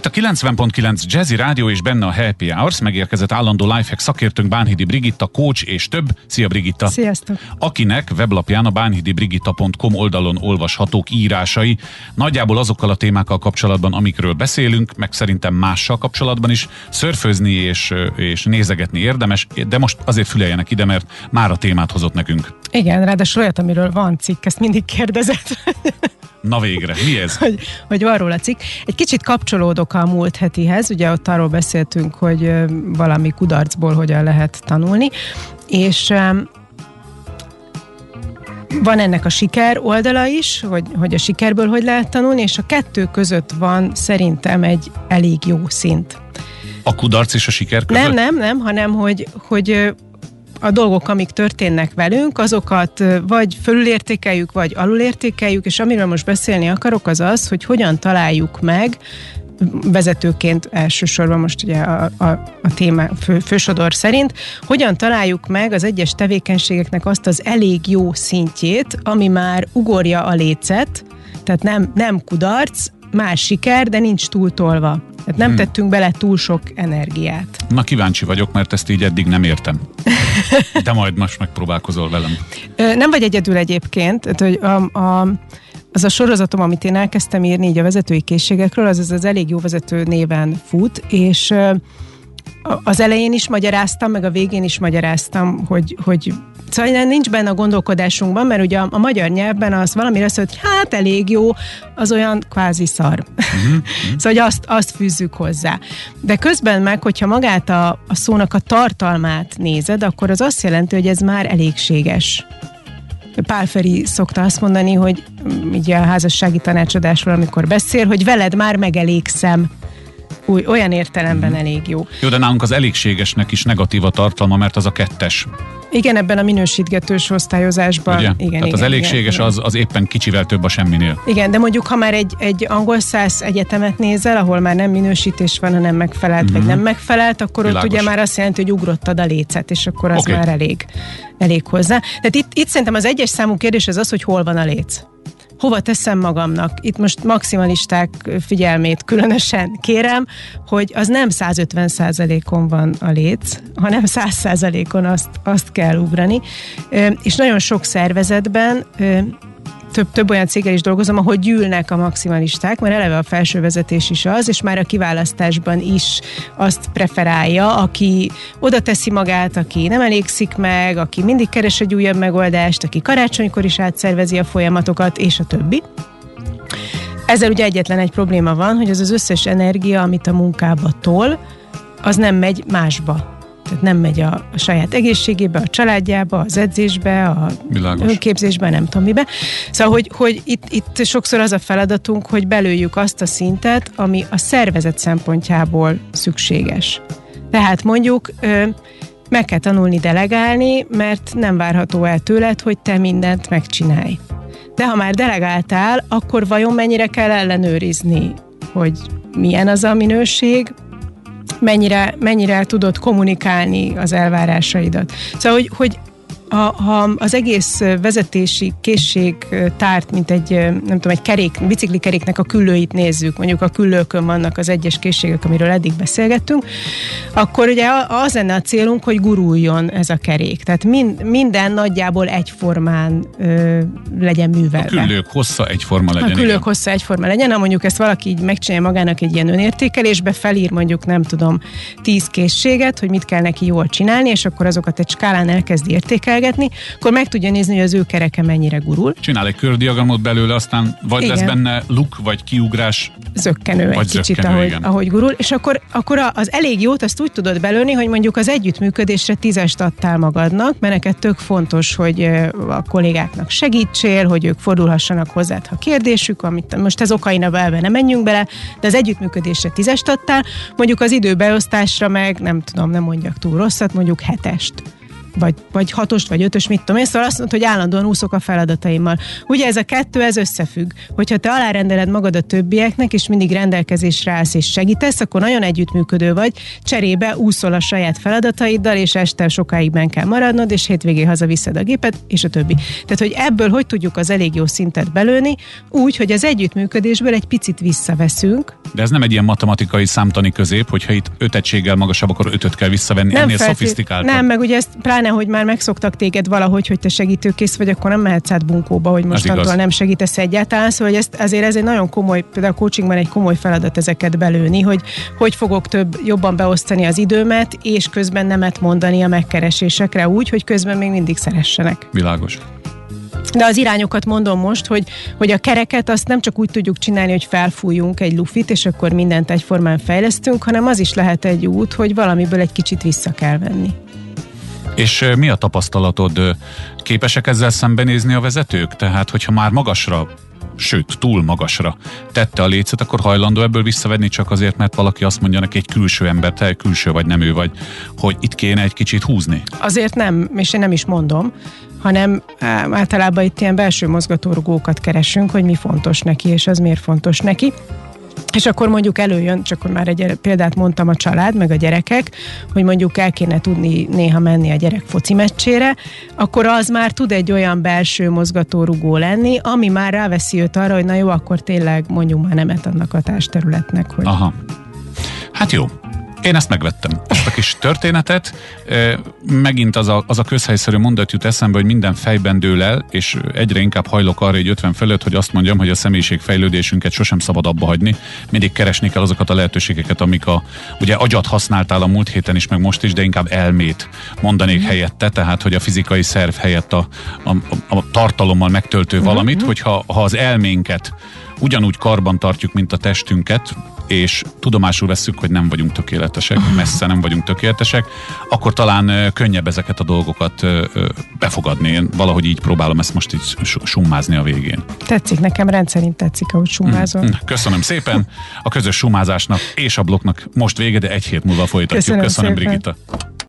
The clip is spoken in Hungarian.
itt a 90.9 Jazzy Rádió és benne a Happy Hours. Megérkezett állandó lifehack szakértőnk Bánhidi Brigitta, coach és több. Szia Brigitta! Sziasztok! Akinek weblapján a bánhidibrigitta.com oldalon olvashatók írásai. Nagyjából azokkal a témákkal kapcsolatban, amikről beszélünk, meg szerintem mással kapcsolatban is. Szörfözni és, és nézegetni érdemes, de most azért füleljenek ide, mert már a témát hozott nekünk. Igen, ráadásul olyat, amiről van cikk, ezt mindig kérdezett. Na végre, mi ez? hogy, hogy van róla cikk. Egy kicsit kapcsolódok a múlt hetihez, ugye ott arról beszéltünk, hogy valami kudarcból hogyan lehet tanulni, és van ennek a siker oldala is, hogy, hogy a sikerből hogy lehet tanulni, és a kettő között van szerintem egy elég jó szint. A kudarc és a siker között? Nem, nem, nem, hanem hogy, hogy a dolgok, amik történnek velünk, azokat vagy fölülértékeljük, vagy alulértékeljük, és amiről most beszélni akarok, az az, hogy hogyan találjuk meg vezetőként elsősorban most ugye a, a, a téma fő, fősodor szerint, hogyan találjuk meg az egyes tevékenységeknek azt az elég jó szintjét, ami már ugorja a lécet, tehát nem, nem kudarc, más siker, de nincs túltolva. Tehát nem hmm. tettünk bele túl sok energiát. Na kíváncsi vagyok, mert ezt így eddig nem értem. De majd most megpróbálkozol velem. Nem vagy egyedül egyébként, tehát, hogy a, a, az a sorozatom, amit én elkezdtem írni így a vezetői készségekről, az az, az elég jó vezető néven fut, és az elején is magyaráztam, meg a végén is magyaráztam, hogy, hogy Szóval nincs benne a gondolkodásunkban, mert ugye a, a magyar nyelvben az valami lesz, hogy hát elég jó, az olyan kvázi szar. Uh-huh. szóval hogy azt, azt fűzzük hozzá. De közben meg, hogyha magát a, a szónak a tartalmát nézed, akkor az azt jelenti, hogy ez már elégséges. Pál Feri szokta azt mondani, hogy ugye a házassági tanácsadásról, amikor beszél, hogy veled már megelégszem új, olyan értelemben mm. elég jó. Jó, de nálunk az elégségesnek is negatív a tartalma, mert az a kettes. Igen, ebben a minősítgetős osztályozásban. Ugye? Igen, Tehát igen, az elégséges igen, az, az éppen kicsivel több a semminél. Igen, de mondjuk, ha már egy, egy angol száz egyetemet nézel, ahol már nem minősítés van, hanem megfelelt, mm-hmm. vagy mhm. nem megfelelt, akkor Világos. ott ugye már azt jelenti, hogy ugrottad a lécet, és akkor az okay. már elég, elég hozzá. Tehát itt, itt szerintem az egyes számú kérdés az az, hogy hol van a léc hova teszem magamnak. Itt most maximalisták figyelmét különösen kérem, hogy az nem 150% on van a léc, hanem 100% on azt, azt kell ugrani. És nagyon sok szervezetben több, több olyan céggel is dolgozom, ahol gyűlnek a maximalisták, mert eleve a felső vezetés is az, és már a kiválasztásban is azt preferálja, aki oda teszi magát, aki nem elégszik meg, aki mindig keres egy újabb megoldást, aki karácsonykor is átszervezi a folyamatokat, és a többi. Ezzel ugye egyetlen egy probléma van, hogy az az összes energia, amit a munkába tol, az nem megy másba tehát nem megy a, a saját egészségébe, a családjába, az edzésbe, a Világos. önképzésbe, nem tudom mibe. Szóval, hogy, hogy itt, itt sokszor az a feladatunk, hogy belőjük azt a szintet, ami a szervezet szempontjából szükséges. Tehát mondjuk meg kell tanulni delegálni, mert nem várható el tőled, hogy te mindent megcsinálj. De ha már delegáltál, akkor vajon mennyire kell ellenőrizni, hogy milyen az a minőség, mennyire, mennyire tudod kommunikálni az elvárásaidat. Szóval, hogy, hogy ha, ha az egész vezetési készség tárt, mint egy, nem tudom, egy kerék, biciklikeréknek a küllőit nézzük, mondjuk a küllőkön vannak az egyes készségek, amiről eddig beszélgettünk, akkor ugye az lenne a célunk, hogy guruljon ez a kerék. Tehát mind, minden nagyjából egyformán ö, legyen művelve. A küllők hossza egyforma legyen. A küllők igen. hossza egyforma legyen, ha mondjuk ezt valaki így megcsinálja magának egy ilyen önértékelésbe, felír mondjuk nem tudom tíz készséget, hogy mit kell neki jól csinálni, és akkor azokat egy skálán elkezd értékelni, beszélgetni, akkor meg tudja nézni, hogy az ő kereke mennyire gurul. Csinál egy kördiagramot belőle, aztán vagy igen. lesz benne luk, vagy kiugrás. Zökkenő vagy egy zökkenő, kicsit, ahogy, ahogy gurul, és akkor, akkor az elég jót azt úgy tudod belőni, hogy mondjuk az együttműködésre tízest adtál magadnak, mert neked tök fontos, hogy a kollégáknak segítsél, hogy ők fordulhassanak hozzád, ha kérdésük, amit most ez okaina belve nem menjünk bele, de az együttműködésre tízest adtál, mondjuk az időbeosztásra meg, nem tudom, nem mondjak túl rosszat, mondjuk hetest vagy, vagy hatost, vagy ötös, mit tudom én, szóval azt mondod, hogy állandóan úszok a feladataimmal. Ugye ez a kettő, ez összefügg. Hogyha te alárendeled magad a többieknek, és mindig rendelkezésre állsz és segítesz, akkor nagyon együttműködő vagy, cserébe úszol a saját feladataiddal, és este sokáig ben kell maradnod, és hétvégén hazaviszed a gépet, és a többi. Tehát, hogy ebből hogy tudjuk az elég jó szintet belőni, úgy, hogy az együttműködésből egy picit visszaveszünk. De ez nem egy ilyen matematikai számtani közép, hogyha itt öt egységgel magasabb, akkor ötöt kell visszavenni, nem ennél szofisztikáltabb. Nem, meg ugye ezt pláne, hogy már megszoktak téged valahogy, hogy te segítőkész vagy, akkor nem mehetsz át bunkóba, hogy mostantól nem segítesz egyáltalán. Szóval hogy ezt, azért ez egy nagyon komoly, például a coachingban egy komoly feladat ezeket belőni, hogy hogy fogok több, jobban beosztani az időmet, és közben nemet mondani a megkeresésekre úgy, hogy közben még mindig szeressenek. Világos. De az irányokat mondom most, hogy, hogy a kereket azt nem csak úgy tudjuk csinálni, hogy felfújunk egy lufit, és akkor mindent egyformán fejlesztünk, hanem az is lehet egy út, hogy valamiből egy kicsit vissza kell venni. És mi a tapasztalatod? Képesek ezzel szembenézni a vezetők? Tehát, hogyha már magasra sőt, túl magasra tette a lécet, akkor hajlandó ebből visszavenni csak azért, mert valaki azt mondja neki egy külső ember, te külső vagy nem ő vagy, hogy itt kéne egy kicsit húzni. Azért nem, és én nem is mondom, hanem általában itt ilyen belső mozgatórugókat keresünk, hogy mi fontos neki, és az miért fontos neki. És akkor mondjuk előjön, csak már egy példát mondtam a család, meg a gyerekek, hogy mondjuk el kéne tudni néha menni a gyerek foci meccsére, akkor az már tud egy olyan belső mozgatórugó lenni, ami már ráveszi őt arra, hogy na jó, akkor tényleg mondjuk már nemet annak a társterületnek. Hogy... Aha. Hát jó, én ezt megvettem, ezt a kis történetet. Megint az a, az a közhelyszerű mondat jut eszembe, hogy minden fejben dől el, és egyre inkább hajlok arra egy 50 fölött, hogy azt mondjam, hogy a személyiségfejlődésünket sosem szabad abba hagyni. Mindig keresni kell azokat a lehetőségeket, amik a, ugye agyat használtál a múlt héten is, meg most is, de inkább elmét mondanék helyette, tehát hogy a fizikai szerv helyett a, a, a tartalommal megtöltő valamit, uh-huh. hogyha ha az elménket ugyanúgy karban tartjuk, mint a testünket, és tudomásul veszük, hogy nem vagyunk tökéletesek, messze nem vagyunk tökéletesek, akkor talán könnyebb ezeket a dolgokat befogadni. Én valahogy így próbálom ezt most így summázni a végén. Tetszik, nekem rendszerint tetszik, ahogy summázol. Mm, mm, köszönöm szépen. A közös summázásnak és a blokknak most vége, de egy hét múlva folytatjuk. Köszönöm, Köszönöm Brigitta.